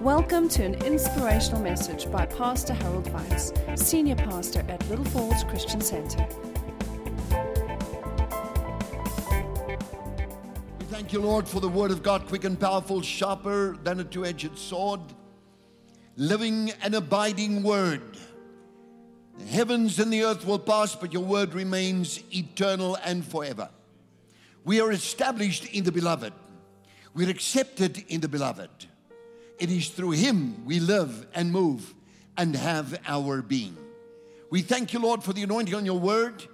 Welcome to an inspirational message by Pastor Harold Weitz, Senior Pastor at Little Falls Christian Center. We thank you, Lord, for the word of God, quick and powerful, sharper than a two edged sword, living and abiding word. The heavens and the earth will pass, but your word remains eternal and forever. We are established in the beloved, we're accepted in the beloved. It is through him we live and move and have our being. We thank you, Lord, for the anointing on your word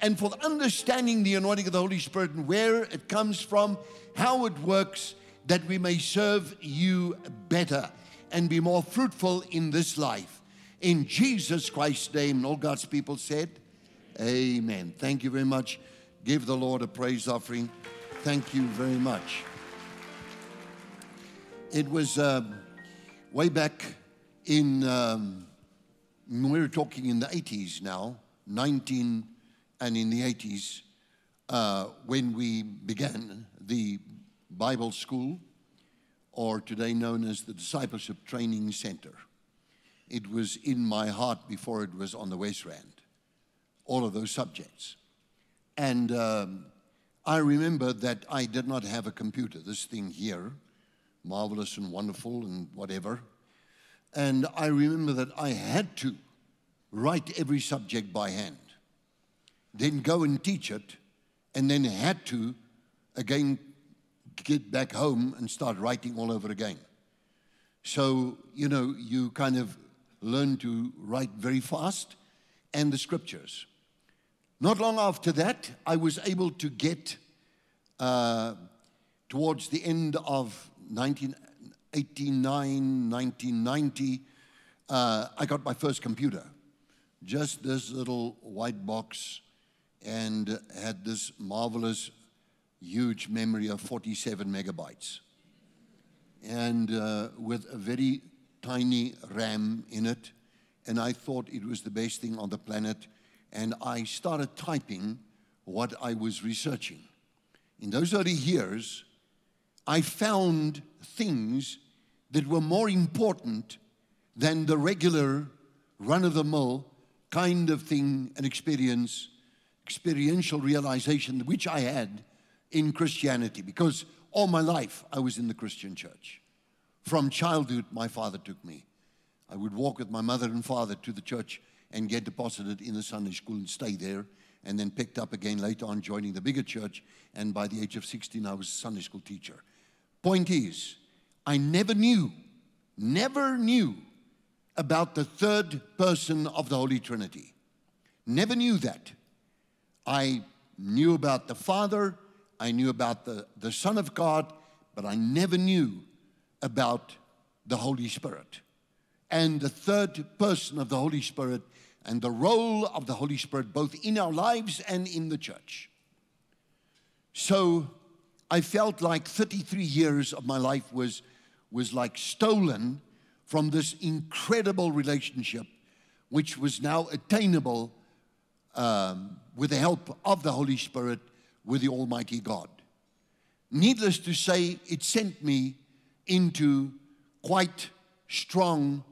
and for understanding the anointing of the Holy Spirit and where it comes from, how it works, that we may serve you better and be more fruitful in this life. In Jesus Christ's name, all God's people said, Amen. Thank you very much. Give the Lord a praise offering. Thank you very much. It was uh, way back in, um, we were talking in the 80s now, 19 and in the 80s, uh, when we began the Bible school, or today known as the Discipleship Training Center. It was in my heart before it was on the West Rand, all of those subjects. And um, I remember that I did not have a computer, this thing here, marvelous and wonderful and whatever. And I remember that I had to write every subject by hand, then go and teach it, and then had to again get back home and start writing all over again. So, you know, you kind of learn to write very fast and the scriptures. Not long after that, I was able to get uh, towards the end of 1989, 1990, uh, I got my first computer. Just this little white box and had this marvelous, huge memory of 47 megabytes. And uh, with a very tiny RAM in it. And I thought it was the best thing on the planet. And I started typing what I was researching. In those early years, I found things that were more important than the regular run of the mill kind of thing and experience, experiential realization which I had in Christianity because all my life I was in the Christian church. From childhood, my father took me. I would walk with my mother and father to the church and get deposited in the Sunday school and stay there, and then picked up again later on, joining the bigger church. And by the age of 16, I was a Sunday school teacher. Point is, I never knew, never knew about the third person of the Holy Trinity. Never knew that. I knew about the Father, I knew about the, the Son of God, but I never knew about the Holy Spirit and the third person of the Holy Spirit and the role of the Holy Spirit both in our lives and in the church. So I felt like 33 years of my life was, was like stolen from this incredible relationship, which was now attainable um, with the help of the Holy Spirit with the Almighty God. Needless to say, it sent me into quite strong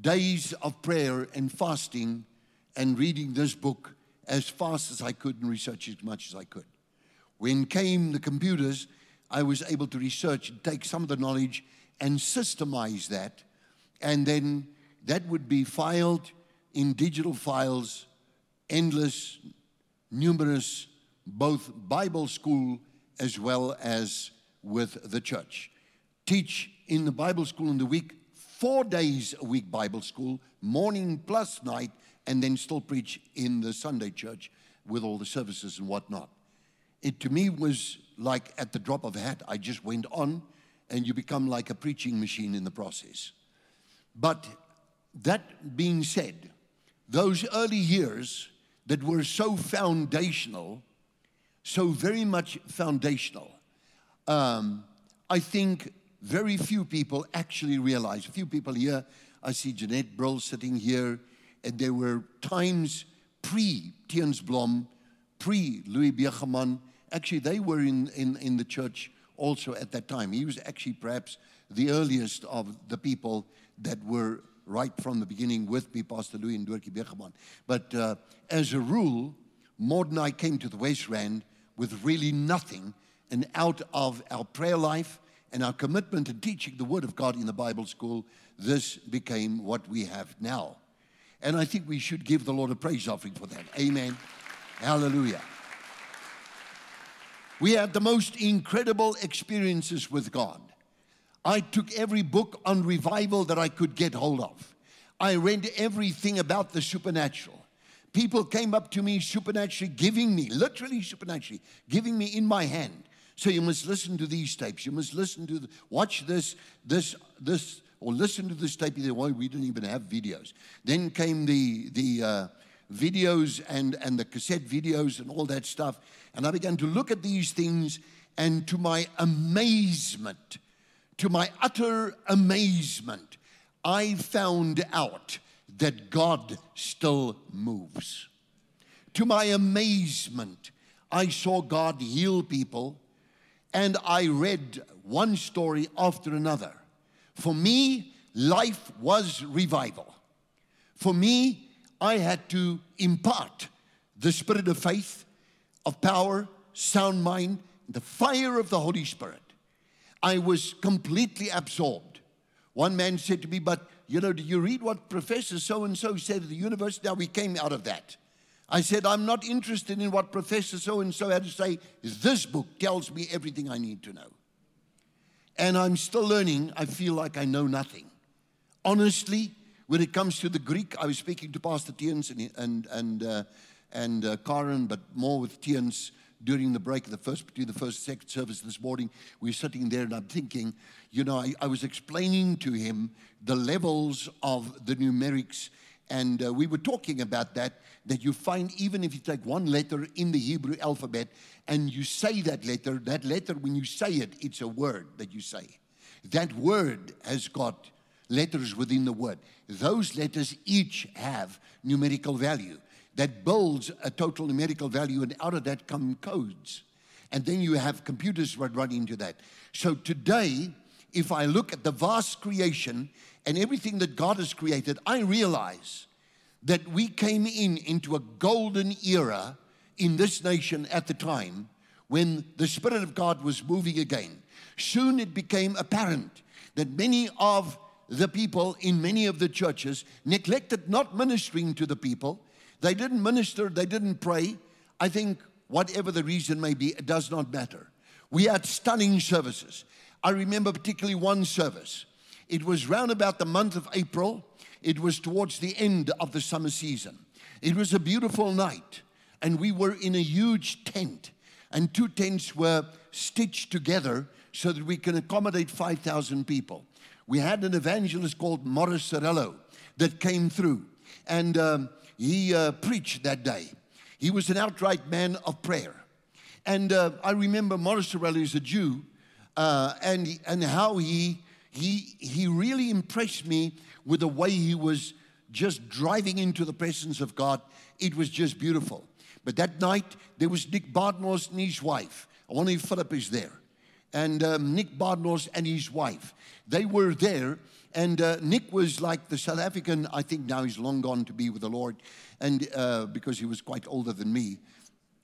days of prayer and fasting and reading this book as fast as I could and research as much as I could. When came the computers, I was able to research and take some of the knowledge and systemize that, and then that would be filed in digital files, endless, numerous, both Bible school as well as with the church teach in the Bible school in the week, four days a week Bible school, morning plus night, and then still preach in the Sunday church with all the services and whatnot. It to me was like at the drop of a hat, I just went on, and you become like a preaching machine in the process. But that being said, those early years that were so foundational, so very much foundational, um, I think very few people actually realize. A few people here, I see Jeanette Brill sitting here, and there were times pre Tiens Blom, pre Louis Biergeman. Actually, they were in, in, in the church also at that time. He was actually perhaps the earliest of the people that were right from the beginning with me, Pastor Louis and Dorky Begeman. But uh, as a rule, Maud and I came to the West Rand with really nothing, and out of our prayer life and our commitment to teaching the Word of God in the Bible school, this became what we have now. And I think we should give the Lord a praise offering for that. Amen. Hallelujah. We had the most incredible experiences with God. I took every book on revival that I could get hold of. I read everything about the supernatural. People came up to me supernaturally, giving me, literally supernaturally, giving me in my hand. So you must listen to these tapes. You must listen to, the, watch this, this, this, or listen to this tape. Either way, we didn't even have videos. Then came the the uh, videos and and the cassette videos and all that stuff. And I began to look at these things, and to my amazement, to my utter amazement, I found out that God still moves. To my amazement, I saw God heal people, and I read one story after another. For me, life was revival. For me, I had to impart the spirit of faith, of power, sound mind, the fire of the Holy Spirit. I was completely absorbed. One man said to me, But you know, do you read what Professor so and so said at the university? Now we came out of that. I said, I'm not interested in what Professor so and so had to say. This book tells me everything I need to know. And I'm still learning. I feel like I know nothing. Honestly, when it comes to the Greek, I was speaking to Pastor Tiens and, and, and, uh, and uh, Karen, but more with Tiens during the break, the first between the first second service this morning, we were sitting there and I'm thinking, you know, I, I was explaining to him the levels of the numerics, and uh, we were talking about that. That you find even if you take one letter in the Hebrew alphabet and you say that letter, that letter when you say it, it's a word that you say. That word has got letters within the word. Those letters each have numerical value that builds a total numerical value, and out of that come codes. And then you have computers that run into that. So today, if I look at the vast creation and everything that God has created, I realize that we came in into a golden era in this nation at the time when the Spirit of God was moving again. Soon it became apparent that many of the people in many of the churches neglected not ministering to the people they didn't minister, they didn't pray. I think whatever the reason may be, it does not matter. We had stunning services. I remember particularly one service. It was round about the month of April. It was towards the end of the summer season. It was a beautiful night, and we were in a huge tent, and two tents were stitched together so that we can accommodate 5,000 people. We had an evangelist called Morris Cerullo that came through, and um, he uh, preached that day. He was an outright man of prayer. And uh, I remember Morris Cerullo is a Jew, uh, and, and how he, he, he really impressed me with the way he was just driving into the presence of God. It was just beautiful. But that night, there was Nick Bardnos and his wife. I wonder if Philip is there. And um, Nick Bardnos and his wife. They were there and uh, Nick was like the South African, I think now he's long gone to be with the Lord, and uh, because he was quite older than me.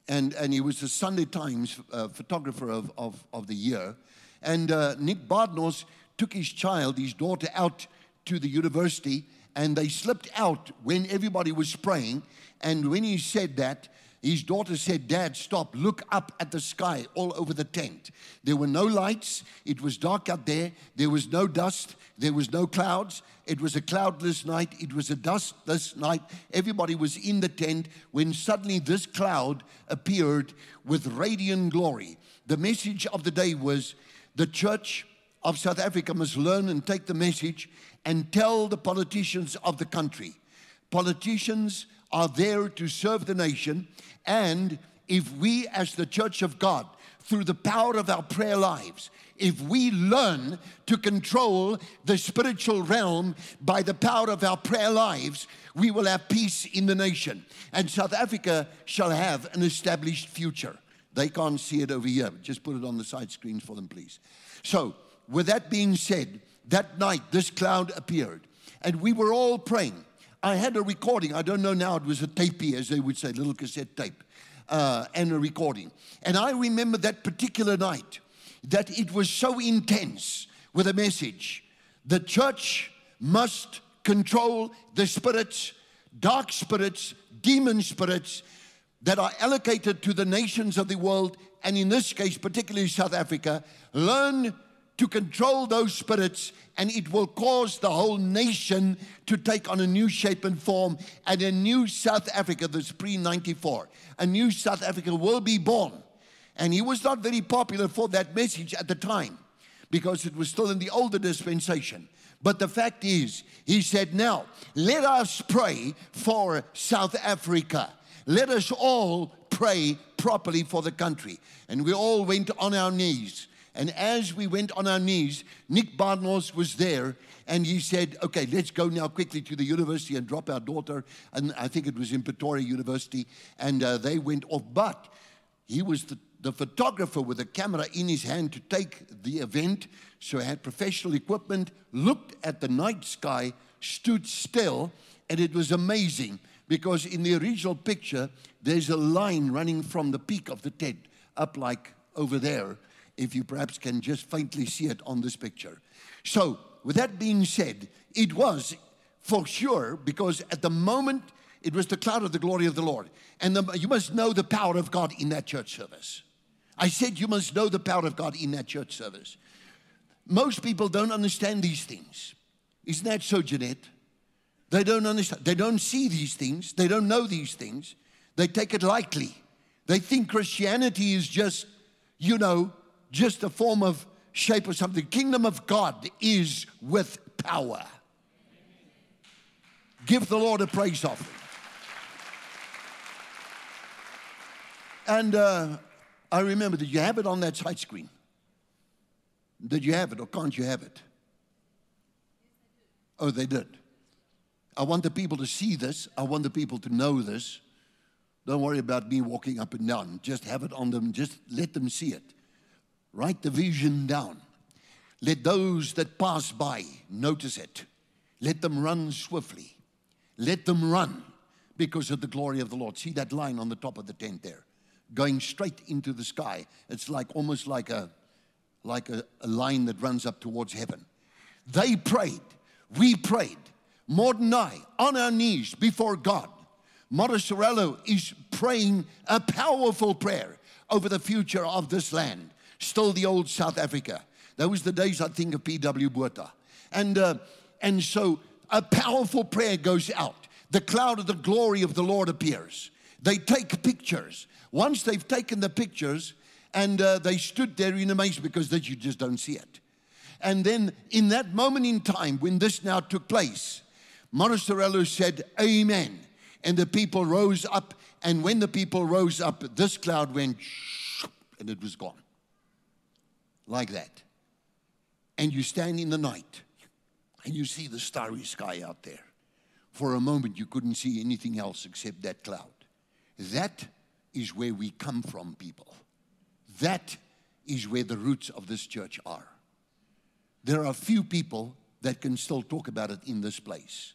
And, and he was the Sunday Times uh, photographer of, of, of the year. And uh, Nick Bardnos took his child, his daughter, out to the university, and they slipped out when everybody was praying. And when he said that, his daughter said, Dad, stop, look up at the sky all over the tent. There were no lights, it was dark out there, there was no dust, there was no clouds. It was a cloudless night, it was a dustless night. Everybody was in the tent when suddenly this cloud appeared with radiant glory. The message of the day was the church of South Africa must learn and take the message and tell the politicians of the country. Politicians are there to serve the nation. And if we, as the church of God, through the power of our prayer lives, if we learn to control the spiritual realm by the power of our prayer lives, we will have peace in the nation. And South Africa shall have an established future. They can't see it over here. Just put it on the side screens for them, please. So, with that being said, that night this cloud appeared, and we were all praying. I had a recording. I don't know now, it was a tapey, as they would say, little cassette tape, uh, and a recording. And I remember that particular night that it was so intense with a message. The church must control the spirits, dark spirits, demon spirits that are allocated to the nations of the world, and in this case, particularly South Africa, learn to control those spirits, and it will cause the whole nation to take on a new shape and form, and a new South Africa that's pre 94. A new South Africa will be born. And he was not very popular for that message at the time because it was still in the older dispensation. But the fact is, he said, Now, let us pray for South Africa. Let us all pray properly for the country. And we all went on our knees. And as we went on our knees, Nick Barnos was there and he said, Okay, let's go now quickly to the university and drop our daughter. And I think it was in Pretoria University. And uh, they went off. But he was the, the photographer with a camera in his hand to take the event. So he had professional equipment, looked at the night sky, stood still, and it was amazing because in the original picture, there's a line running from the peak of the tent up like over there, if you perhaps can just faintly see it on this picture. So, with that being said, it was for sure because at the moment it was the cloud of the glory of the Lord. And the, you must know the power of God in that church service. I said you must know the power of God in that church service. Most people don't understand these things. Isn't that so, Jeanette? They don't understand. They don't see these things. They don't know these things. They take it lightly. They think Christianity is just, you know, just a form of shape or something. The kingdom of God is with power. Give the Lord a praise offering. And uh, I remember, did you have it on that side screen? Did you have it or can't you have it? Oh, they did. I want the people to see this. I want the people to know this. Don't worry about me walking up and down. Just have it on them. Just let them see it. Write the vision down. Let those that pass by notice it. Let them run swiftly. Let them run because of the glory of the Lord. See that line on the top of the tent there, going straight into the sky. It's like almost like a like a, a line that runs up towards heaven. They prayed. We prayed. Maud and I, on our knees before God. Morris Cerullo is praying a powerful prayer over the future of this land. Still the old South Africa. Those were the days I think of P.W. Botha. And, uh, and so a powerful prayer goes out. The cloud of the glory of the Lord appears. They take pictures. Once they've taken the pictures, and uh, they stood there in amazement because that you just don't see it. And then in that moment in time, when this now took place, Morris Cerullo said, Amen. And the people rose up. And when the people rose up, this cloud went and it was gone. Like that. And you stand in the night and you see the starry sky out there. For a moment, you couldn't see anything else except that cloud. That is where we come from, people. That is where the roots of this church are. There are few people that can still talk about it in this place.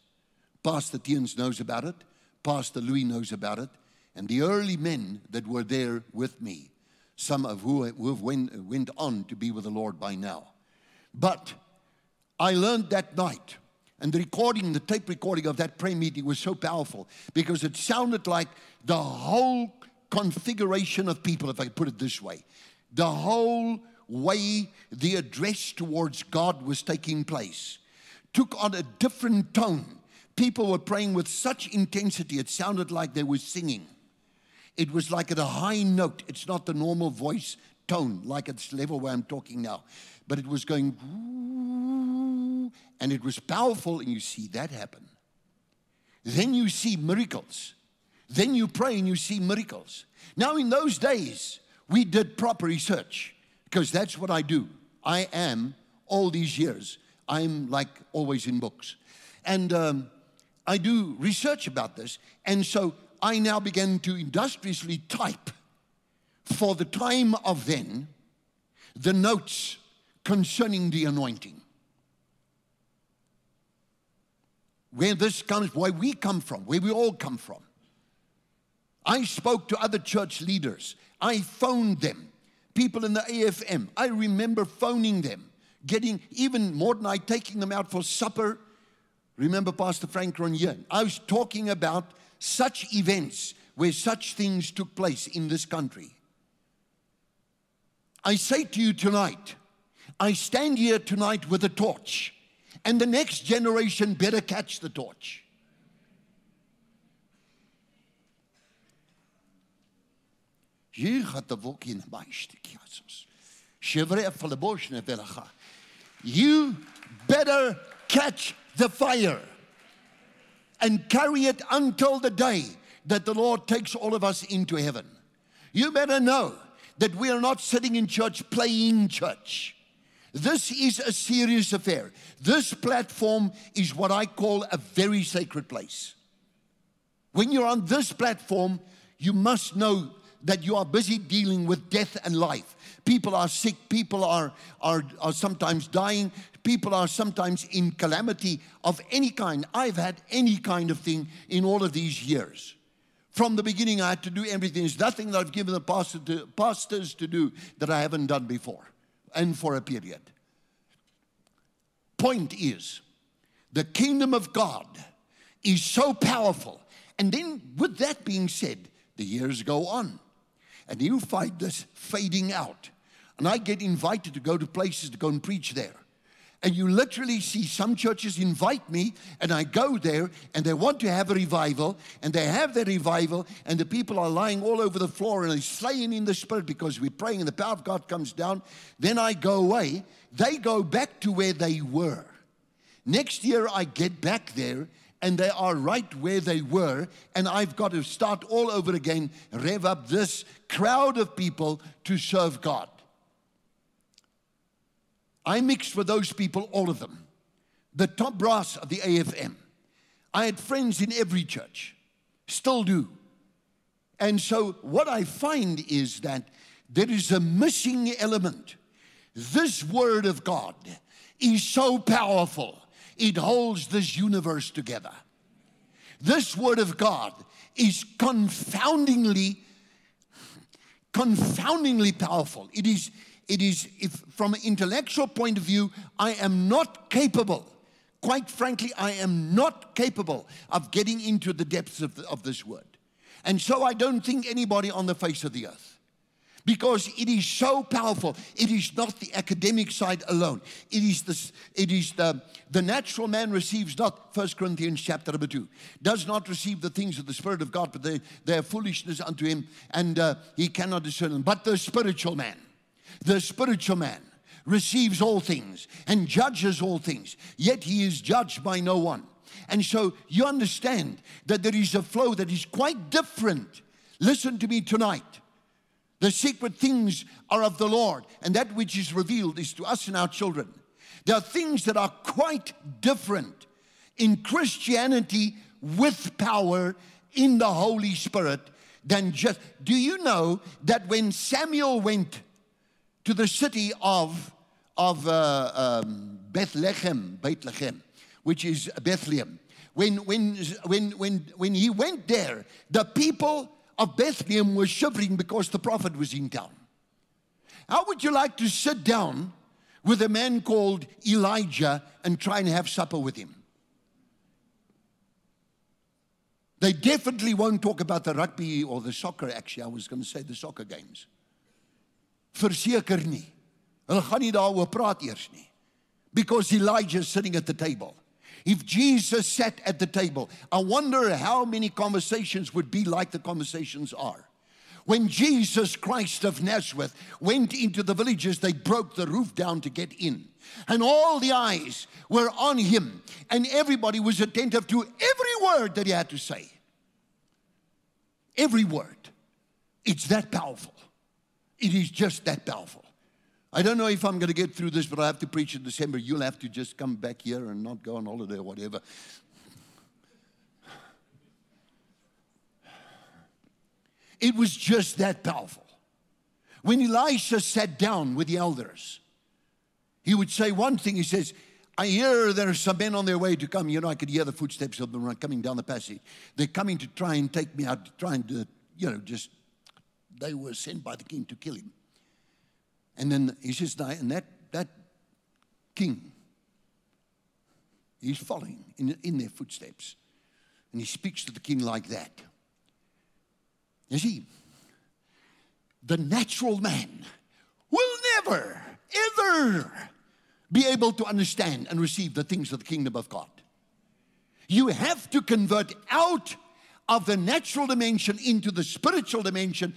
Pastor Tiens knows about it, Pastor Louis knows about it, and the early men that were there with me, some of who, have went, went on to be with the Lord by now. But I learned that night, and the recording, the tape recording of that prayer meeting was so powerful because it sounded like the whole configuration of people, if I put it this way. The whole way the address towards God was taking place took on a different tone. People were praying with such intensity, it sounded like they were singing. It was like at a high note. It's not the normal voice tone, like at this level where I'm talking now, but it was going, and it was powerful, and you see that happen. Then you see miracles. Then you pray and you see miracles. Now, in those days, we did proper research because that's what I do. I am, all these years, I'm like always in books. And um, I do research about this. And so I now began to industriously type for the time of then the notes concerning the anointing. Where this comes, where we come from, where we all come from. I spoke to other church leaders. I phoned them, people in the AFM. I remember phoning them, getting even more than I taking them out for supper. Remember Pastor Frank Ronyen? I was talking about such events where such things took place in this country. I say to you tonight, I stand here tonight with a torch, and the next generation better catch the torch. You better catch the fire and carry it until the day that the Lord takes all of us into heaven. You better know that we are not sitting in church playing church. This is a serious affair. This platform is what I call a very sacred place. When you're on this platform, you must know that you are busy dealing with death and life. People are sick, people are, are, are sometimes dying, people are sometimes in calamity of any kind. I've had any kind of thing in all of these years. From the beginning, I had to do everything. There's nothing that I've given the pastor to, pastors to do that I haven't done before and for a period. Point is, the kingdom of God is so powerful. And then, with that being said, the years go on. And you find this fading out. And I get invited to go to places to go and preach there. And you literally see some churches invite me, and I go there, and they want to have a revival, and they have the revival, and the people are lying all over the floor and they're slaying in the spirit because we're praying, and the power of God comes down. Then I go away. They go back to where they were. Next year, I get back there, and they are right where they were, and I've got to start all over again, rev up this crowd of people to serve God. I mixed with those people, all of them. The top brass of the AFM. I had friends in every church, still do. And so, what I find is that there is a missing element. This Word of God is so powerful, it holds this universe together. This Word of God is confoundingly, confoundingly powerful. It is, it is, if from an intellectual point of view, I am not capable, quite frankly, I am not capable of getting into the depths of, of this word. And so I don't think anybody on the face of the earth. Because it is so powerful. It is not the academic side alone. It is the, it is the, the natural man receives not, 1 Corinthians chapter number 2, does not receive the things of the Spirit of God, but they, they are foolishness unto him, and uh, he cannot discern them. But the spiritual man, the spiritual man receives all things and judges all things, yet he is judged by no one. And so you understand that there is a flow that is quite different. Listen to me tonight. The secret things are of the Lord, and that which is revealed is to us and our children. There are things that are quite different in Christianity with power in the Holy Spirit than just. Do you know that when Samuel went to the city of, of uh, um, Bethlehem, Bethlehem, which is Bethlehem. When, when, when, when, when he went there, the people of Bethlehem were shivering because the prophet was in town. How would you like to sit down with a man called Elijah and try and have supper with him? They definitely won't talk about the rugby or the soccer, actually. I was going to say the soccer games. Verseker nie. Hulle gaan nie daaroor praat eers nie. Because Elijah is sitting at the table. If Jesus sat at the table, I wonder how many conversations would be like the conversations are. When Jesus Christ of Nazareth went into the villages, they broke the roof down to get in. And all the eyes were on him, and everybody was attentive to every word that he had to say. Every word. It's that powerful. It is just that powerful. I don't know if I'm going to get through this, but I have to preach in December. You'll have to just come back here and not go on holiday or whatever. It was just that powerful. When Elisha sat down with the elders, he would say one thing. He says, I hear there are some men on their way to come. You know, I could hear the footsteps of them coming down the passage. They're coming to try and take me out, trying to, you know, just, they were sent by the king to kill him. And then he says, and that, that king, he's following in, in their footsteps. And he speaks to the king like that. You see, the natural man will never, ever be able to understand and receive the things of the kingdom of God. You have to convert out of the natural dimension into the spiritual dimension,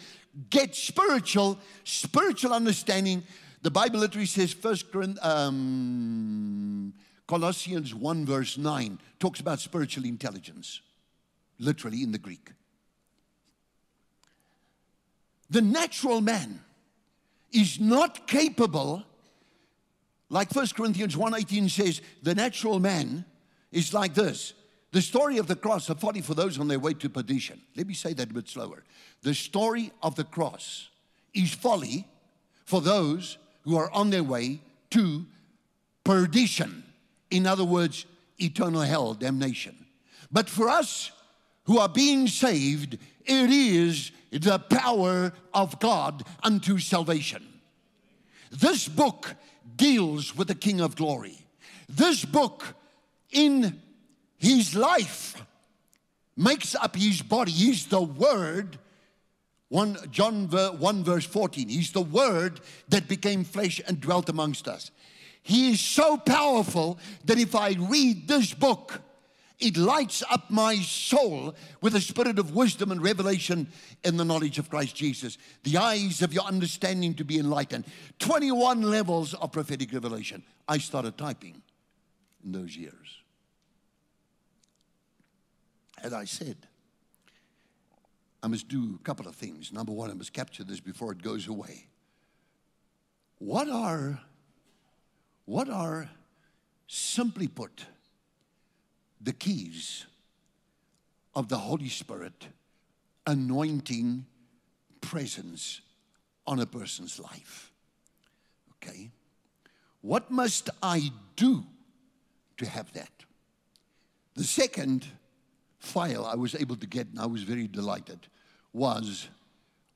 get spiritual, spiritual understanding. The Bible literally says, First um, Colossians 1, verse 9, talks about spiritual intelligence, literally in the Greek. The natural man is not capable like 1 Corinthians 1:18 says, the natural man is like this. The story of the cross, a folly for those on their way to perdition. Let me say that a bit slower. The story of the cross is folly for those who are on their way to perdition. In other words, eternal hell, damnation. But for us who are being saved, it is the power of God unto salvation. This book deals with the King of Glory. This book, in his life, makes up his body. He's the Word. One, John 1 verse 14. He's the Word that became flesh and dwelt amongst us. He is so powerful that if I read this book, it lights up my soul with a spirit of wisdom and revelation in the knowledge of Christ Jesus. The eyes of your understanding to be enlightened. 21 levels of prophetic revelation. I started typing in those years. As I said, I must do a couple of things. Number one, I must capture this before it goes away. What are, what are, simply put, the keys of the Holy Spirit anointing presence on a person's life. Okay? What must I do to have that? The second file I was able to get, and I was very delighted, was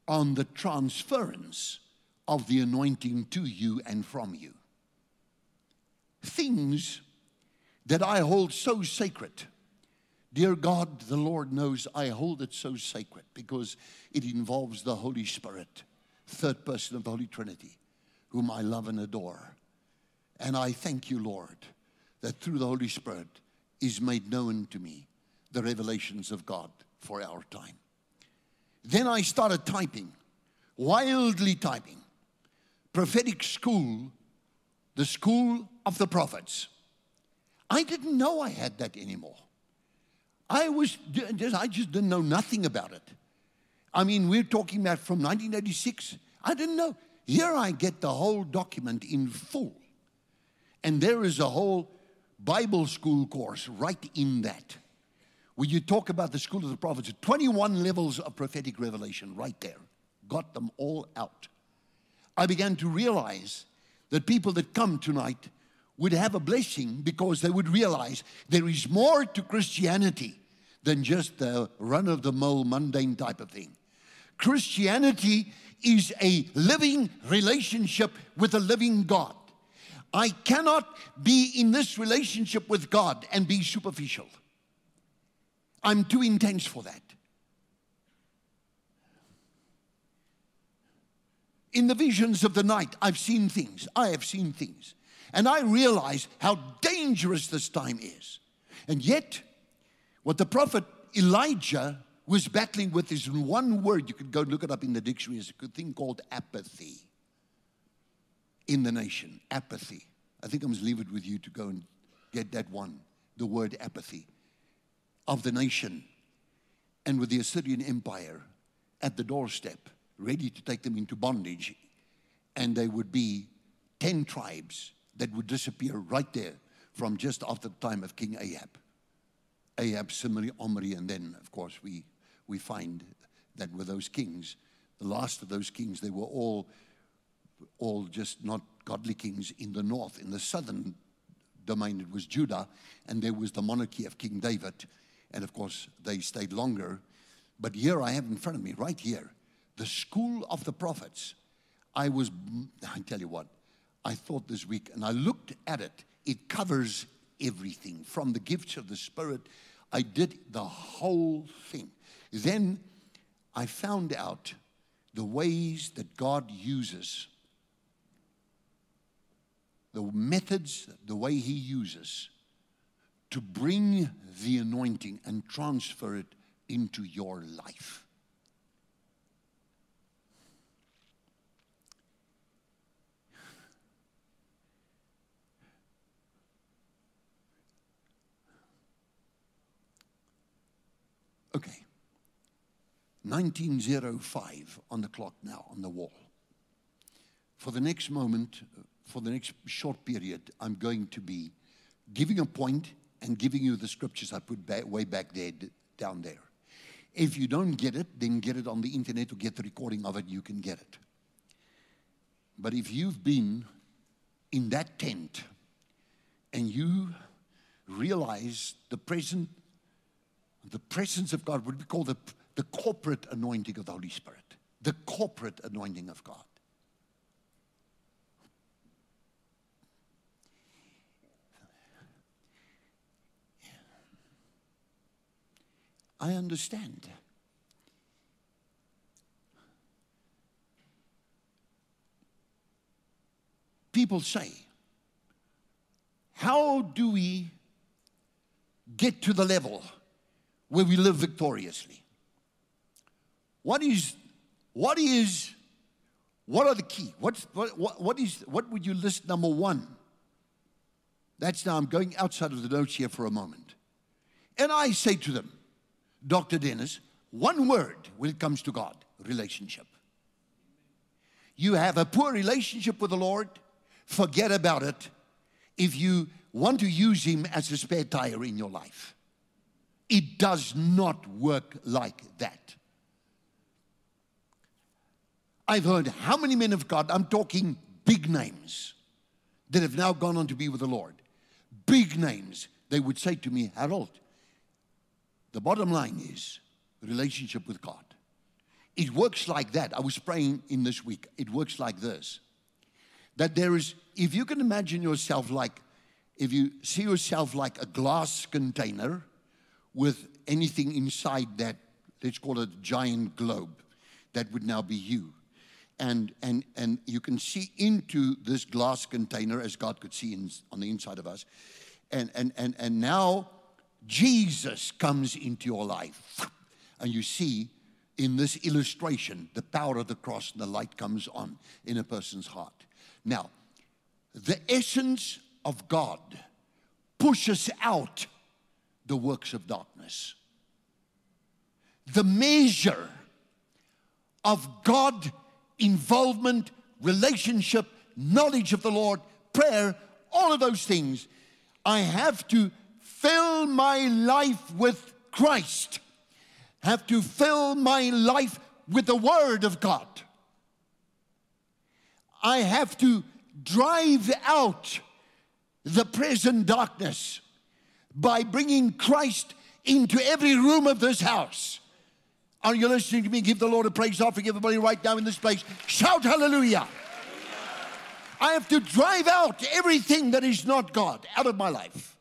on the transference of the anointing to you and from you. Things that I hold so sacred. Dear God, the Lord knows I hold it so sacred because it involves the Holy Spirit, third person of the Holy Trinity, whom I love and adore. And I thank you, Lord, that through the Holy Spirit is made known to me the revelations of God for our time. Then I started typing, wildly typing, prophetic school, the school of the prophets. I didn't know I had that anymore. I was I just didn't know nothing about it. I mean, we're talking about from 1986. I didn't know. Here I get the whole document in full. And there is a whole Bible school course right in that. Where you talk about the school of the prophets, 21 levels of prophetic revelation right there. Got them all out. I began to realize that people that come tonight would have a blessing because they would realize there is more to Christianity than just the run of the mill, mundane type of thing. Christianity is a living relationship with a living God. I cannot be in this relationship with God and be superficial. I'm too intense for that. In the visions of the night, I've seen things. I have seen things. And I realize how dangerous this time is. And yet, what the prophet Elijah was battling with is one word, you could go look it up in the dictionary, is a good thing called apathy in the nation. Apathy. I think I'm must leave it with you to go and get that one, the word apathy of the nation. And with the Assyrian Empire at the doorstep, ready to take them into bondage, and there would be 10 tribes that would disappear right there from just after the time of King Ahab. Ahab, Zimri, Omri, and then, of course, we, we find that with those kings, the last of those kings, they were all, all just not godly kings in the north. In the southern domain, it was Judah, and there was the monarchy of King David. And of course, they stayed longer. But here I have in front of me, right here, the school of the prophets. I was, I tell you what, I thought this week, and I looked at it, it covers everything from the gifts of the Spirit. I did the whole thing. Then I found out the ways that God uses, the methods, the way He uses to bring the anointing and transfer it into your life. Okay. 1905 on the clock now, on the wall. For the next moment, for the next short period, I'm going to be giving a point and giving you the scriptures I put way back there, down there. If you don't get it, then get it on the internet or get the recording of it, you can get it. But if you've been in that tent and you realize the present, the presence of God, what we call the, the corporate anointing of the Holy Spirit, the corporate anointing of God. I understand. People say, How do we get to the level where we live victoriously? What is, what is, what are the key? What's, what, what, what is, what would you list number one? That's now, I'm going outside of the notes here for a moment. And I say to them, Dr. Dennis, one word when it comes to God relationship. You have a poor relationship with the Lord, forget about it if you want to use Him as a spare tire in your life. It does not work like that. I've heard how many men of God, I'm talking big names, that have now gone on to be with the Lord. Big names. They would say to me, Harold, the bottom line is relationship with God. It works like that. I was praying in this week. It works like this. That there is, if you can imagine yourself like, if you see yourself like a glass container with anything inside that, let's call it a giant globe, that would now be you. And, and, and you can see into this glass container as God could see in, on the inside of us. And, and, and, and now Jesus comes into your life. And you see in this illustration the power of the cross and the light comes on in a person's heart. Now, the essence of God pushes out the works of darkness. The measure of God involvement, relationship, knowledge of the Lord, prayer, all of those things, I have to fill my life with Christ, have to fill my life with the Word of God. I have to drive out the present darkness by bringing Christ into every room of this house. Are you listening to me? Give the Lord a praise offering, everybody, right now in this place. Shout hallelujah. I have to drive out everything that is not God out of my life.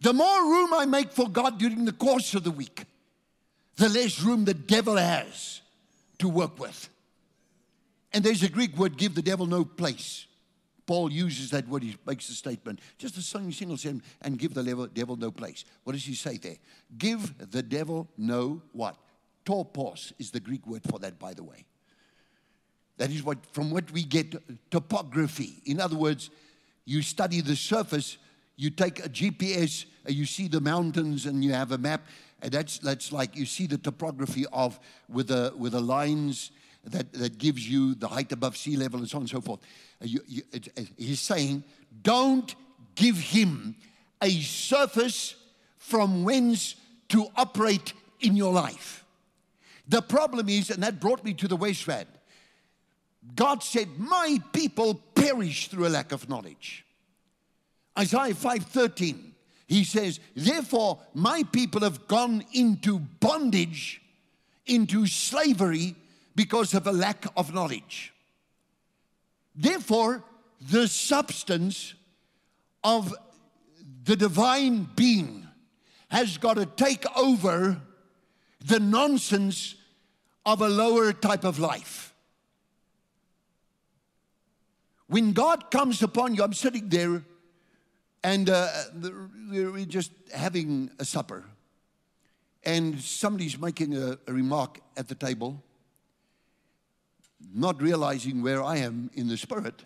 The more room I make for God during the course of the week, the less room the devil has to work with. And there's a Greek word, give the devil no place. Paul uses that word, he makes a statement, just a single sentence, and give the devil, devil no place. What does he say there? Give the devil no what? Topos is the Greek word for that, by the way. That is what, from what we get topography. In other words, you study the surface you take a GPS, you see the mountains, and you have a map. And that's, that's like you see the topography of with the, with the lines that, that gives you the height above sea level and so on and so forth. You, you, it, it, he's saying, don't give him a surface from whence to operate in your life. The problem is, and that brought me to the wasteland. God said, My people perish through a lack of knowledge. Isaiah 5:13, he says, Therefore, my people have gone into bondage, into slavery, because of a lack of knowledge. Therefore, the substance of the divine being has got to take over the nonsense of a lower type of life. When God comes upon you, I'm sitting there and uh, we're just having a supper, and somebody's making a, a remark at the table, not realizing where I am in the spirit.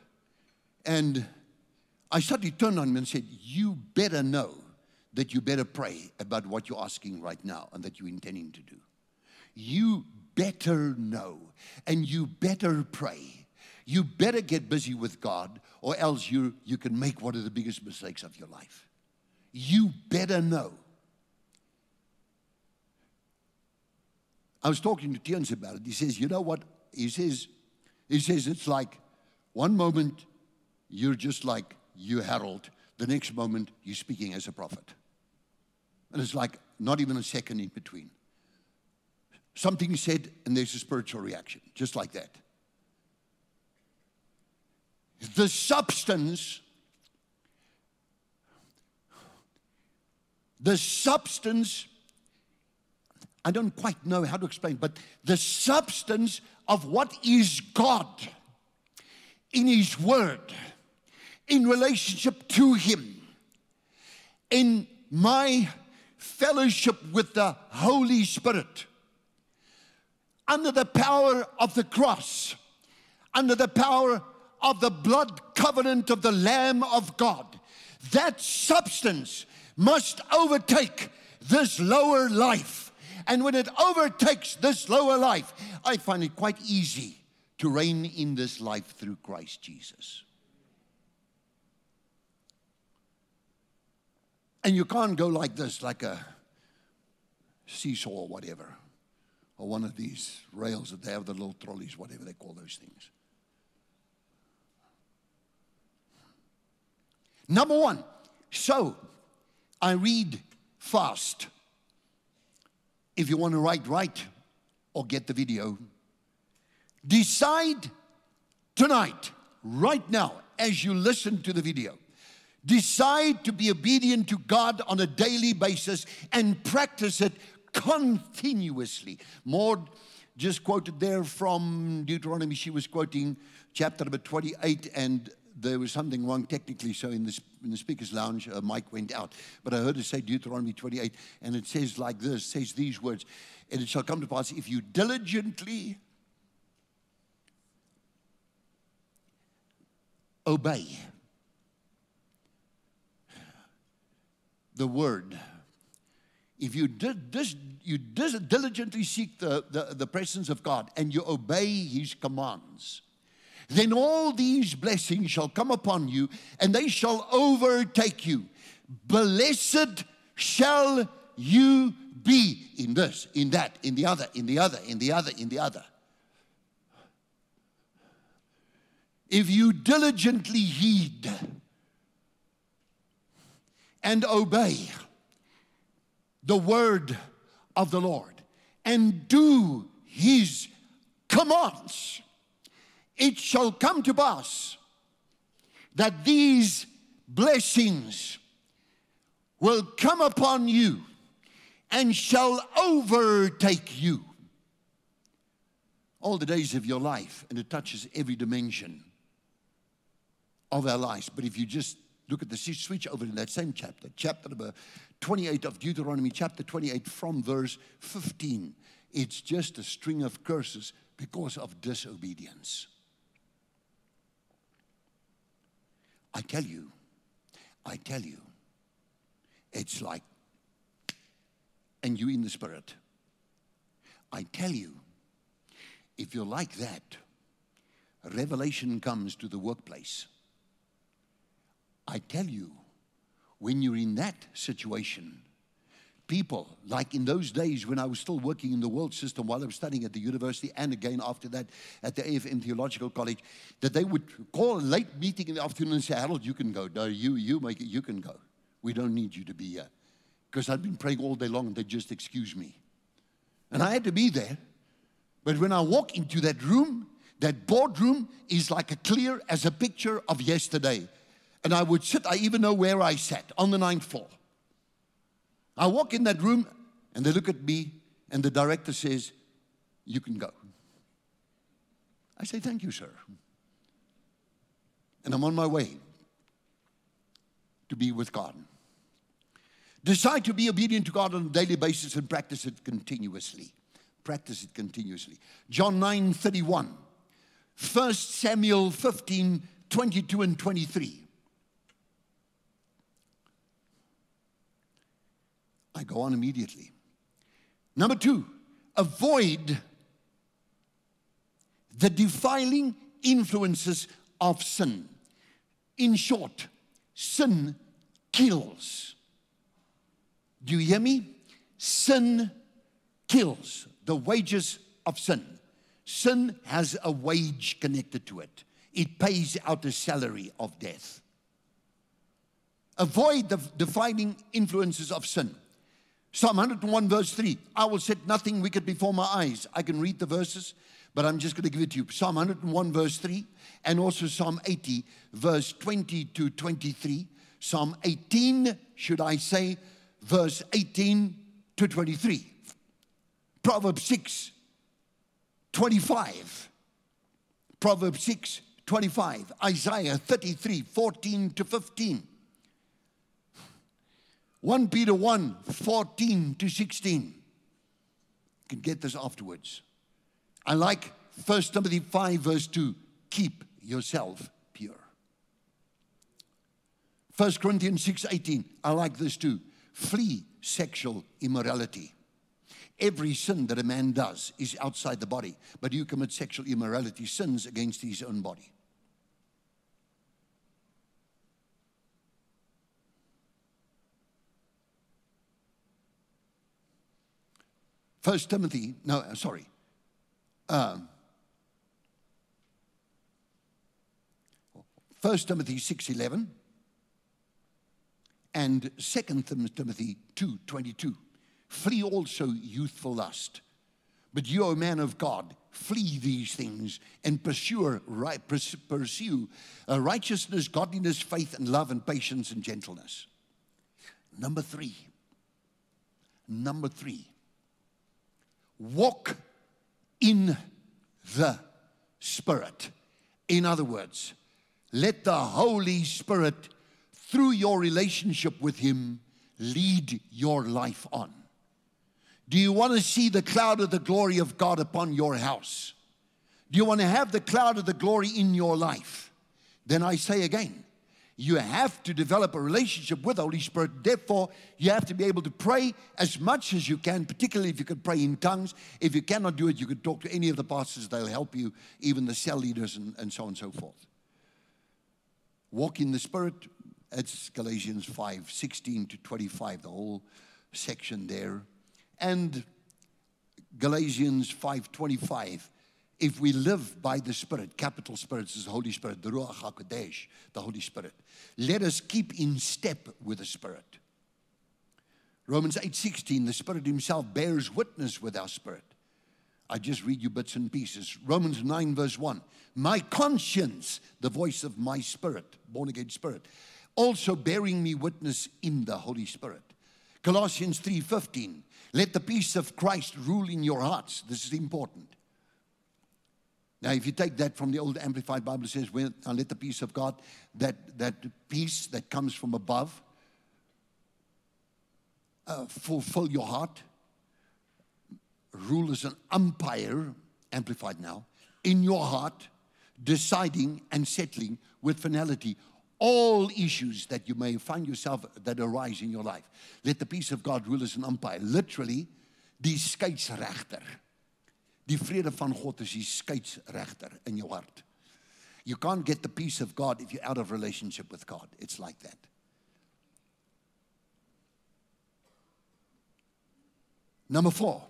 And I suddenly turned on him and said, You better know that you better pray about what you're asking right now and that you're intending to do. You better know and you better pray. You better get busy with God or else you, you can make one of the biggest mistakes of your life. You better know. I was talking to Tians about it. He says, You know what? He says, he says it's like one moment you're just like you Harold, the next moment you're speaking as a prophet. And it's like not even a second in between. Something said, and there's a spiritual reaction, just like that. The substance, the substance, I don't quite know how to explain, but the substance of what is God in His Word, in relationship to Him, in my fellowship with the Holy Spirit under the power of the cross, under the power of the blood covenant of the Lamb of God. That substance must overtake this lower life. And when it overtakes this lower life, I find it quite easy to reign in this life through Christ Jesus. And you can't go like this, like a seesaw or whatever or one of these rails that they have, the little trolleys, whatever they call those things. Number one, so I read fast. If you want to write, write or get the video. Decide tonight, right now, as you listen to the video. Decide to be obedient to God on a daily basis and practice it continuously. Maud just quoted there from Deuteronomy. She was quoting chapter number 28, and there was something wrong technically. So in the, in the speaker's lounge, a mic went out. But I heard it say Deuteronomy 28, and it says like this: says these words, and it shall come to pass if you diligently obey the word if you, did you diligently seek the, the, the presence of God and you obey his commands, then all these blessings shall come upon you and they shall overtake you. Blessed shall you be in this, in that, in the other, in the other, in the other, in the other. If you diligently heed and obey, the word of the Lord and do his commands, it shall come to pass that these blessings will come upon you and shall overtake you all the days of your life, and it touches every dimension of our lives. But if you just look at the switch over in that same chapter, chapter number 28 of Deuteronomy, chapter 28, from verse 15. It's just a string of curses because of disobedience. I tell you, I tell you, it's like, and you in the spirit. I tell you, if you're like that, revelation comes to the workplace. I tell you, when you're in that situation, people, like in those days when I was still working in the world system while I was studying at the university and again after that at the AFM Theological College, that they would call a late meeting in the afternoon and say, Harold, you can go. No, you, you make it, you can go. We don't need you to be here. Because I'd been praying all day long and they just excuse me. And I had to be there. But when I walk into that room, that boardroom is like a clear as a picture of yesterday. And I would sit, I even know where I sat on the ninth floor. I walk in that room and they look at me, and the director says, You can go. I say, Thank you, sir. And I'm on my way to be with God. Decide to be obedient to God on a daily basis and practice it continuously. Practice it continuously. John 9 31. 1 Samuel 15 22 and 23. I go on immediately. Number two, avoid the defiling influences of sin. In short, sin kills. Do you hear me? Sin kills. The wages of sin. Sin has a wage connected to it, it pays out a salary of death. Avoid the defining influences of sin. Psalm 101, verse 3 I will set nothing wicked before my eyes. I can read the verses, but I'm just going to give it to you. Psalm 101, verse 3, and also Psalm 80, verse 20 to 23. Psalm 18, should I say, verse 18 to 23. Proverbs 6, 25. Proverbs 6, 25. Isaiah 33, 14 to 15. 1 Peter 1 14 to 16. You can get this afterwards. I like 1 Timothy 5, verse 2 keep yourself pure. 1 Corinthians 6 18. I like this too. Flee sexual immorality. Every sin that a man does is outside the body, but you commit sexual immorality, sins against his own body. First Timothy, no, sorry. Um, First Timothy 6:11 and Second Timothy 2:22. Flee also youthful lust. But you, O man of God, flee these things and pursue, right, pursue uh, righteousness, godliness, faith, and love, and patience and gentleness. Number three. Number three walk in the Spirit. In other words, let the Holy Spirit, through your relationship with Him, lead your life on. Do you want to see the cloud of the glory of God upon your house? Do you want to have the cloud of the glory in your life? Then I say again, you have to develop a relationship with the Holy Spirit. Therefore, you have to be able to pray as much as you can, particularly if you can pray in tongues. If you cannot do it, you can talk to any of the pastors, they'll help you, even the cell leaders, and, and so on and so forth. Walk in the Spirit, it's Galatians 5 16 to 25, the whole section there. And Galatians 5 25 if we live by the Spirit, capital Spirit is the Holy Spirit, the Ruach HaKodesh, the Holy Spirit, let us keep in step with the Spirit. Romans 8:16, the Spirit Himself bears witness with our spirit. I just read you bits and pieces. Romans 9, verse 1. My conscience, the voice of my spirit, born again spirit, also bearing me witness in the Holy Spirit. Colossians 3:15. Let the peace of Christ rule in your hearts. This is important. Now, if you take that from the old Amplified Bible, it says, well, let the peace of God, that, that peace that comes from above, uh, fulfill your heart. Rule as an umpire, amplified now, in your heart, deciding and settling with finality all issues that you may find yourself that arise in your life. Let the peace of God rule as an umpire. Literally, die scheidsrechter. Die vrede van God is die skeidsregter in jou hart. You can't get the peace of God if you're out of relationship with God. It's like that. Number four,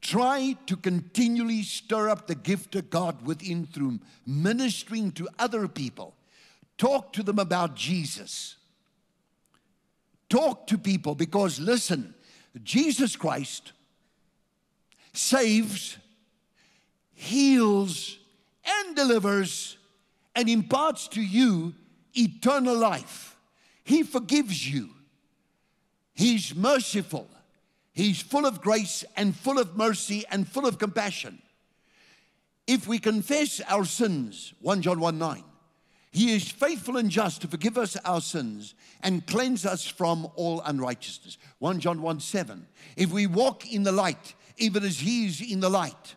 try to continually stir up the gift of God within through ministering to other people. Talk to them about Jesus. Talk to people because, listen, Jesus Christ saves, heals, and delivers and imparts to you eternal life. He forgives you. He's merciful. He's full of grace and full of mercy and full of compassion. If we confess our sins, 1 John 1 9, he is faithful and just to forgive us our sins and cleanse us from all unrighteousness. 1 John 1 7. If we walk in the light, even as he is in the light,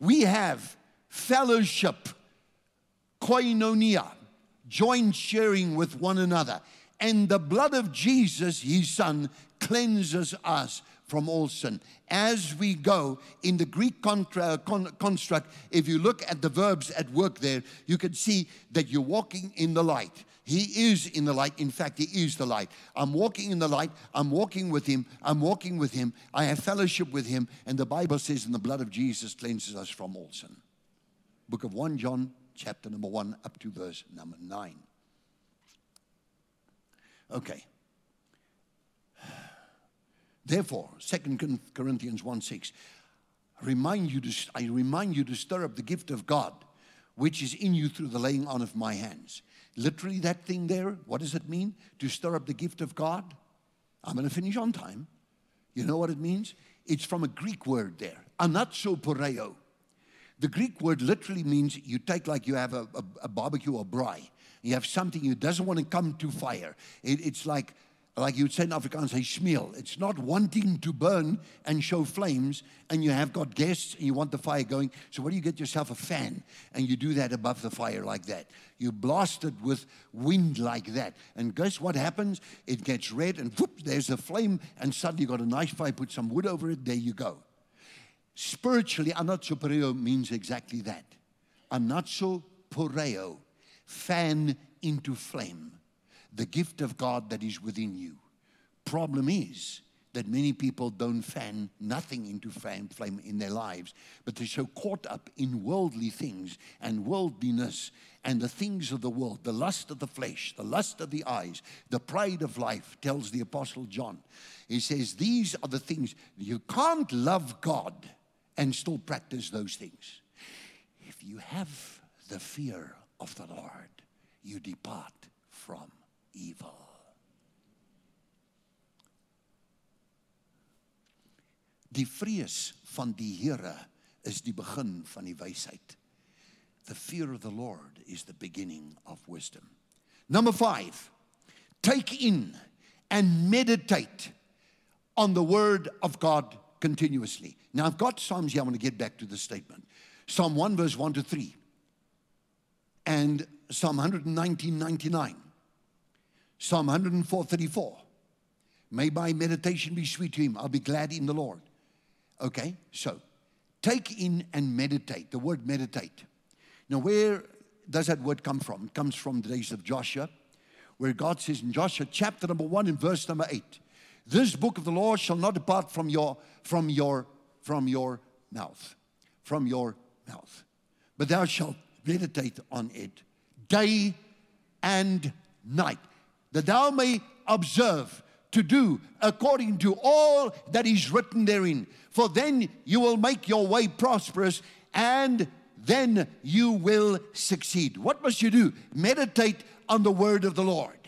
we have fellowship, koinonia, joint sharing with one another. And the blood of Jesus, his son, cleanses us from all sin. As we go in the Greek contra, con, construct, if you look at the verbs at work there, you can see that you're walking in the light. He is in the light. In fact, He is the light. I'm walking in the light. I'm walking with Him. I'm walking with Him. I have fellowship with Him. And the Bible says, in the blood of Jesus cleanses us from all sin. Book of 1 John, chapter number 1, up to verse number 9. Okay. Therefore, 2 Corinthians 1 6, remind you to, I remind you to stir up the gift of God, which is in you through the laying on of my hands. Literally, that thing there, what does it mean? To stir up the gift of God? I'm going to finish on time. You know what it means? It's from a Greek word there, anatso anatsoporeo. The Greek word literally means you take like you have a, a, a barbecue or braai. You have something you doesn't want to come to fire. It, it's like like you would say in Afrikaans, hy smeel. It's not wanting to burn and show flames, and you have got guests and you want the fire going. So, what do you get yourself a fan? And you do that above the fire like that. You blast it with wind like that. And guess what happens? It gets red, and whoop, there's a flame, and suddenly you've got a nice fire, put some wood over it, there you go. Spiritually, anatsoporeo means exactly that. Anatsoporeo, fan into flame the gift of God that is within you. Problem is that many people don't fan nothing into flame, flame in their lives, but they're so caught up in worldly things and worldliness and the things of the world, the lust of the flesh, the lust of the eyes, the pride of life, tells the Apostle John. He says, These are the things you can't love God and still practice those things. If you have the fear of the Lord, you depart from evil. Die vrees van die Here is die begin van die wysheid. The fear of the Lord is the beginning of wisdom. Number 5. Take in and meditate on the word of God continuously. Now I've got Psalms here. I want to get back to the statement. Psalm 1 verse 1 to 3 and Psalm 119 99 Psalm 104 34. May my meditation be sweet to him. I'll be glad in the Lord. Okay, so take in and meditate. The word meditate. Now, where does that word come from? It comes from the days of Joshua, where God says in Joshua chapter number one in verse number eight, this book of the law shall not depart from your from your from your mouth, from your mouth, but thou shalt meditate on it day and night that thou may observe to do according to all that is written therein. For then you will make your way prosperous and then you will succeed. What must you do? Meditate on the word of the Lord.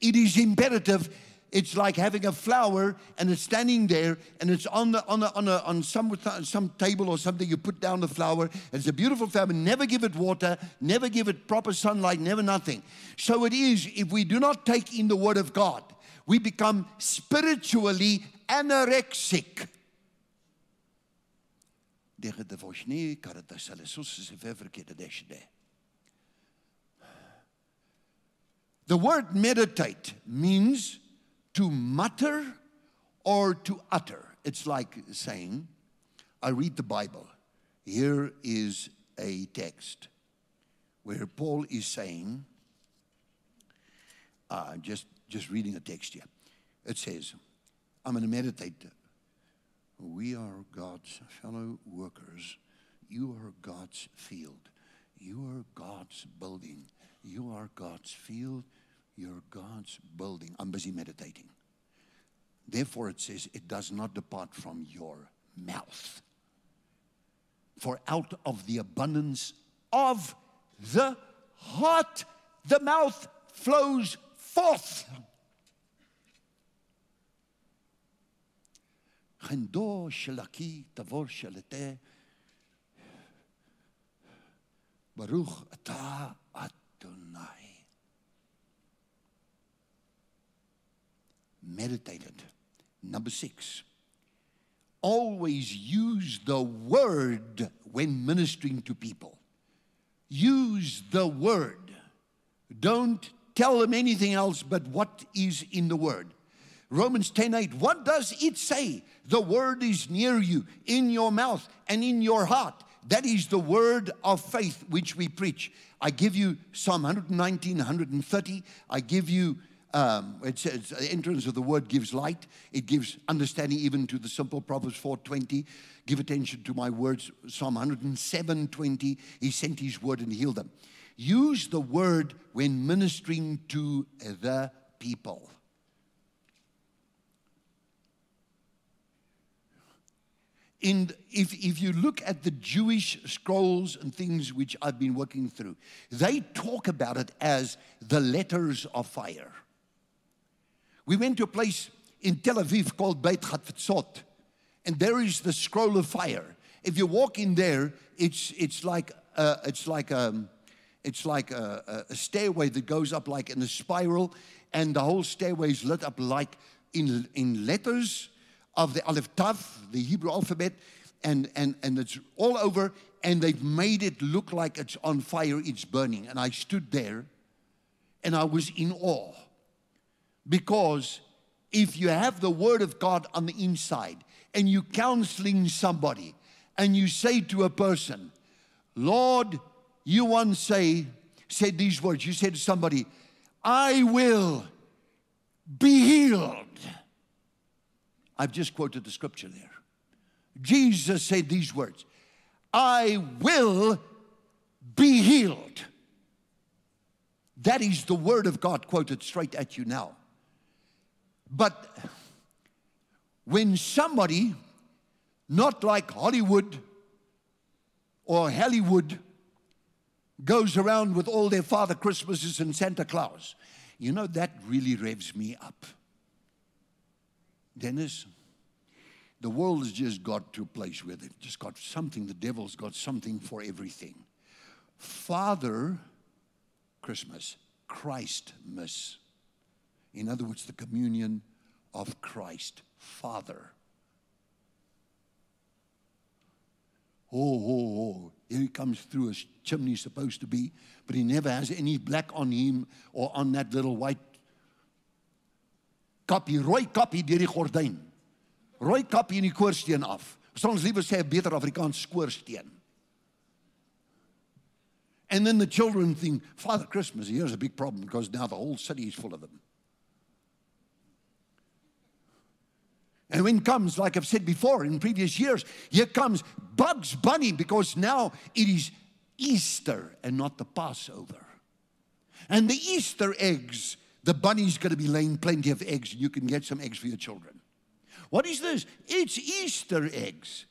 It is imperative it's like having a flower and it's standing there and it's on the on the, on, a, on some some table or something. You put down the flower. It's a beautiful flower. Never give it water. Never give it proper sunlight. Never nothing. So it is. If we do not take in the Word of God, we become spiritually anorexic. The word meditate means to mutter or to utter. It's like saying, I read the Bible. Here is a text where Paul is saying, uh, just, just reading a text here. It says, I'm going to meditate We are God's fellow workers. You are God's field. You are God's building. You are God's field. You're God's building. I'm busy meditating. Therefore, it says, it does not depart from your mouth. For out of the abundance of the heart, the mouth flows forth. Baruch Adonai. Meditated. Number six. Always use the word when ministering to people. Use the word. Don't tell them anything else but what is in the word. Romans 10 8. What does it say? The word is near you, in your mouth and in your heart. That is the word of faith which we preach. I give you Psalm 119, 130. I give you, um, it says, the entrance of the word gives light. It gives understanding even to the simple. Proverbs 4.20. Give attention to my words. Psalm 107.20. He sent his word and healed them. Use the word when ministering to the people. in, if, if you look at the Jewish scrolls and things which I've been working through, they talk about it as the letters of fire. We went to a place in Tel Aviv called Beit Hatfutzot, and there is the scroll of fire. If you walk in there, it's, it's like, uh, it's like, um, it's like a, a stairway that goes up like in a spiral, and the whole stairway is lit up like in, in letters of the Aleph Tav, the Hebrew alphabet, and, and, and it's all over, and they've made it look like it's on fire, it's burning. And I stood there and I was in awe because if you have the Word of God on the inside and you counseling somebody and you say to a person, Lord, you once say, said these words, you said to somebody, I will be healed. I've just quoted the scripture there. Jesus said these words I will be healed. That is the word of God quoted straight at you now. But when somebody, not like Hollywood or Hollywood, goes around with all their Father Christmases and Santa Claus, you know, that really revs me up. Dennis, the world has just got to a place where they've just got something, the devil's got something for everything. Father Christmas, Christmas. In other words, the communion of Christ, Father. Oh, oh, oh. Here he comes through a chimney, supposed to be, but he never has any black on him or on that little white kappie, rooi kappie die gordyn. Rooi in die koorsteen af. Ons liewer sê 'n beter Afrikaans skoorsteen. And then the children think, Father Christmas, here's a big problem because now the whole city is full of them. And when comes, like I've said before in previous years, here comes Bugs Bunny because now it is Easter and not the Passover. And the Easter eggs the bunny's going to be laying plenty of eggs, and you can get some eggs for your children. What is this? It's Easter eggs.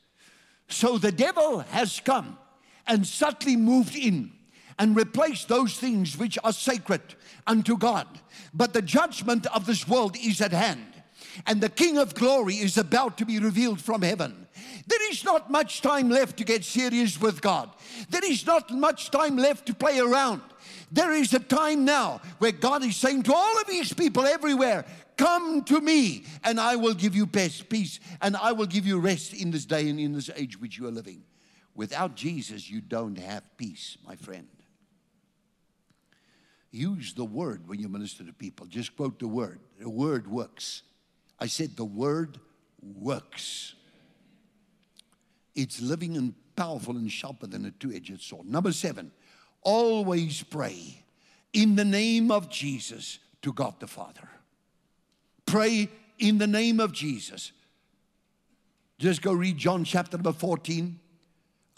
So the devil has come and subtly moved in and replaced those things which are sacred unto God. But the judgment of this world is at hand, and the King of glory is about to be revealed from heaven. There is not much time left to get serious with God. There is not much time left to play around. There is a time now where God is saying to all of his people everywhere, Come to me, and I will give you peace, and I will give you rest in this day and in this age which you are living. Without Jesus, you don't have peace, my friend. Use the word when you minister to people. Just quote the word. The word works. I said the word works. It's living and powerful and sharper than a two edged sword. Number seven, always pray in the name of Jesus to God the Father. Pray in the name of Jesus. Just go read John chapter number 14.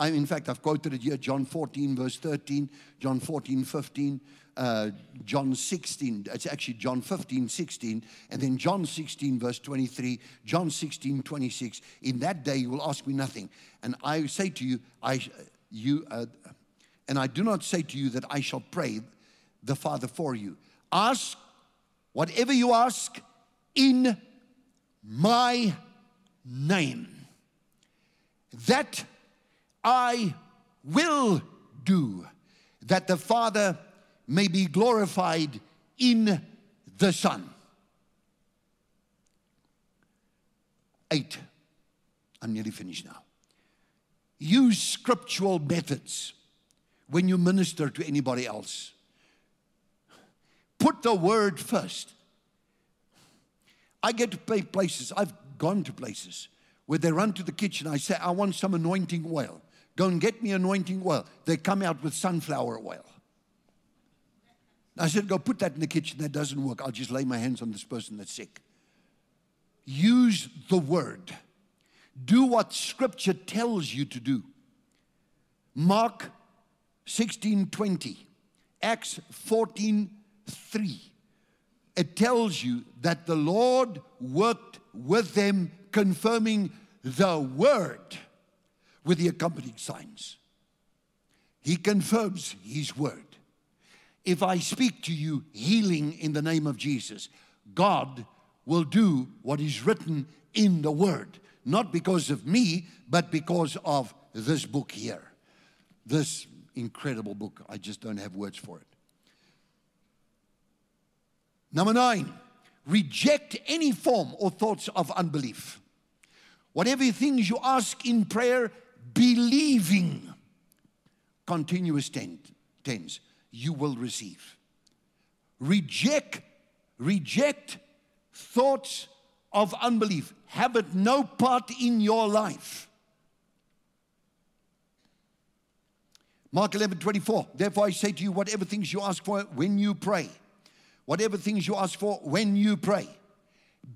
I, in fact, I've quoted it here John 14, verse 13, John 14, 15, uh, John 16. It's actually John 15, 16, and then John 16, verse 23, John 16, 26. In that day, you will ask me nothing. And I say to you, I, you, uh, and I do not say to you that I shall pray the Father for you. Ask whatever you ask in my name. That I will do, that the Father may be glorified in the Son. Eight. I'm nearly finished now. Use scriptural methods when you minister to anybody else. Put the word first. I get to pay places, I've gone to places where they run to the kitchen. I say, I want some anointing oil. Go and get me anointing oil. They come out with sunflower oil. I said, Go put that in the kitchen. That doesn't work. I'll just lay my hands on this person that's sick. Use the word. Do what scripture tells you to do. Mark 16 20, Acts 14 3. It tells you that the Lord worked with them, confirming the word with the accompanying signs. He confirms his word. If I speak to you healing in the name of Jesus, God will do what is written in the word, not because of me, but because of this book here. This incredible book. I just don't have words for it. Number nine, reject any form or thoughts of unbelief. Whatever things you ask in prayer, believing, continuous tense, you will receive. Reject, reject thoughts of unbelief. Have it no part in your life. Mark 11, 24. Therefore, I say to you, whatever things you ask for when you pray, whatever things you ask for when you pray,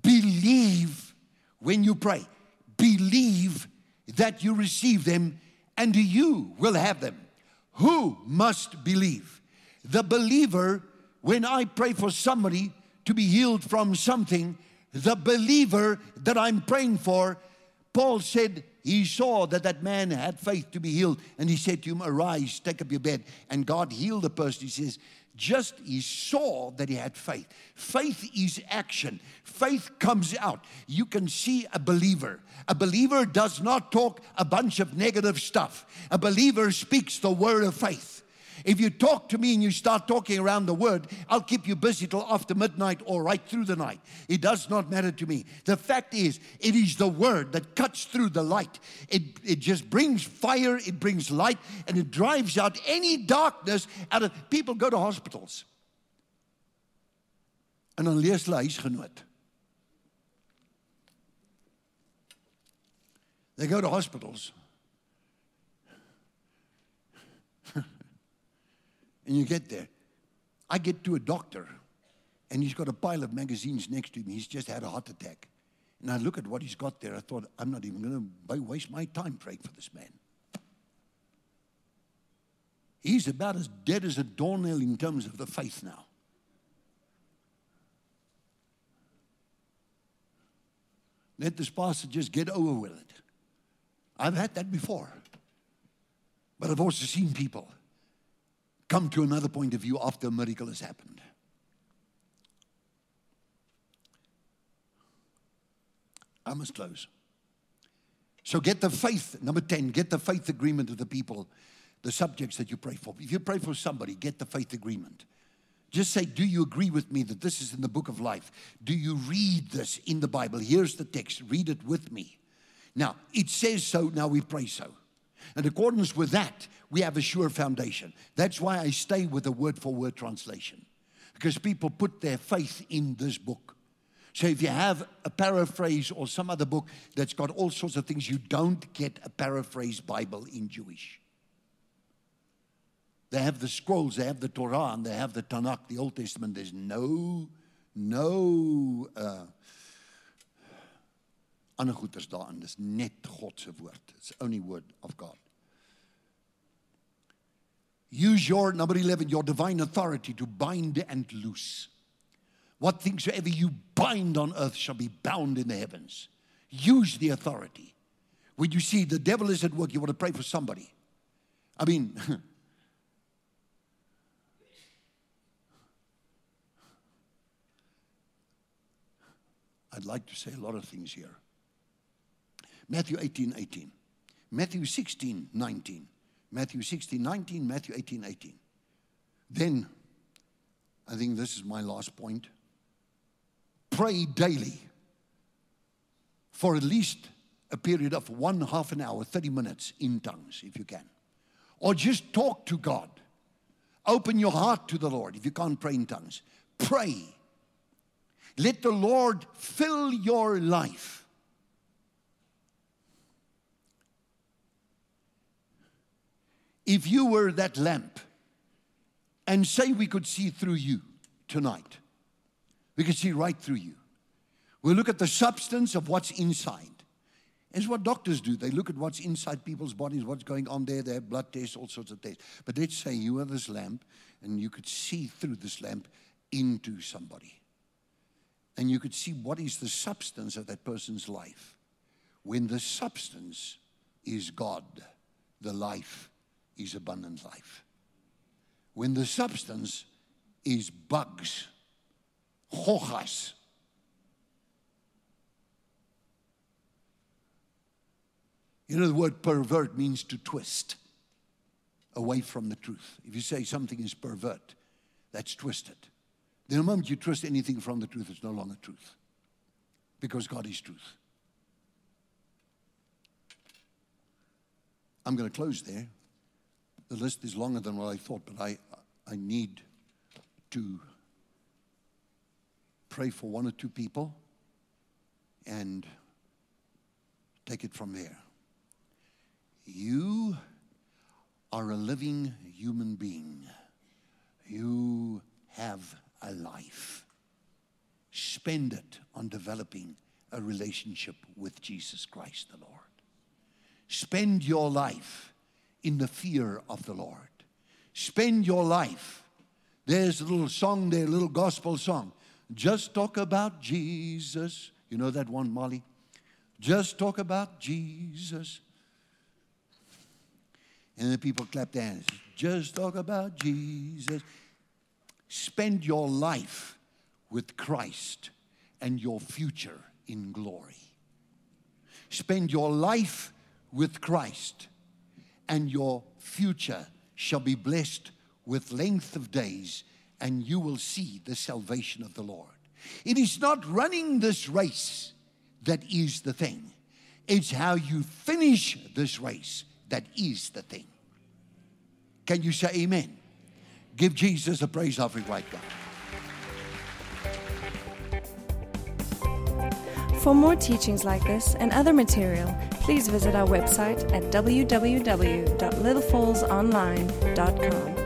believe when you pray. Believe that you receive them and you will have them. Who must believe? The believer, when I pray for somebody to be healed from something, the believer that I'm praying for, Paul said he saw that that man had faith to be healed, and he said to him, Arise, take up your bed. And God healed the person. He says, just he saw that he had faith. Faith is action. Faith comes out. You can see a believer. A believer does not talk a bunch of negative stuff. A believer speaks the word of faith. If you talk to me and you start talking around the word, I'll keep you busy till after midnight or right through the night. It does not matter to me. The fact is, it is the word that cuts through the light. It, it just brings fire, it brings light, and it drives out any darkness out of people go to hospitals. En dan lees hulle huisgenoot. They go to hospitals. And you get there. I get to a doctor, and he's got a pile of magazines next to him. He's just had a heart attack. And I look at what he's got there. I thought, I'm not even going to waste my time praying for this man. He's about as dead as a doornail in terms of the faith now. Let this pastor just get over with it. I've had that before. But I've also seen people come to another point of view after a miracle has happened. I must close. So get the faith, number 10, get the faith agreement of the people, the subjects that you pray for. If you pray for somebody, get the faith agreement. Just say, Do you agree with me that this is in the book of life? Do you read this in the Bible? Here's the text, read it with me. Now, it says so, now we pray so. In accordance with that, we have a sure foundation. That's why I stay with a word for word translation, because people put their faith in this book. So if you have a paraphrase or some other book that's got all sorts of things, you don't get a paraphrase Bible in Jewish. They have the scrolls, they have the Torah, and they have the Tanakh, the Old Testament. There's no, no uh, ander goeders daarin. Dis net God se woord. It's only word of God. Use your number 11 your divine authority to bind and loose. What things soever you bind on earth shall be bound in the heavens. Use the authority. When you see the devil is at work, you want to pray for somebody. I mean, I'd like to say a lot of things here. Matthew 18, 18. Matthew 16, 19. Matthew 16, 19. Matthew 18, 18. Then, I think this is my last point. Pray daily for at least a period of one half an hour, 30 minutes in tongues, if you can. Or just talk to God. Open your heart to the Lord if you can't pray in tongues. Pray. Let the Lord fill your life. If you were that lamp, and say we could see through you tonight, we could see right through you. We look at the substance of what's inside. It's what doctors do. They look at what's inside people's bodies, what's going on there. They have blood tests, all sorts of tests. But let's say you are this lamp, and you could see through this lamp into somebody. And you could see what is the substance of that person's life. When the substance is God, the life is abundant life. When the substance is bugs, hojas, You know, the word pervert means to twist away from the truth. If you say something is pervert, that's twisted. The moment you twist anything from the truth, it's no longer truth. Because God is truth. I'm going to close there. The list is longer than what I thought, but I, I need to pray for one or two people and take it from there. You are a living human being. You have a life. Spend it on developing a relationship with Jesus Christ the Lord. Spend your life in the fear of the Lord. Spend your life. There's a little song there, a little gospel song. Just talk about Jesus. You know that one, Molly? Just talk about Jesus. And the people clap their hands. Just talk about Jesus. Spend your life with Christ and your future in glory. Spend your life with Christ, and your future shall be blessed with length of days, and you will see the salvation of the Lord. It is not running this race that is the thing, it's how you finish this race that is the thing. Can you say amen? Give Jesus a praise offering right now. For more teachings like this and other material, please visit our website at www.littlefallsonline.com.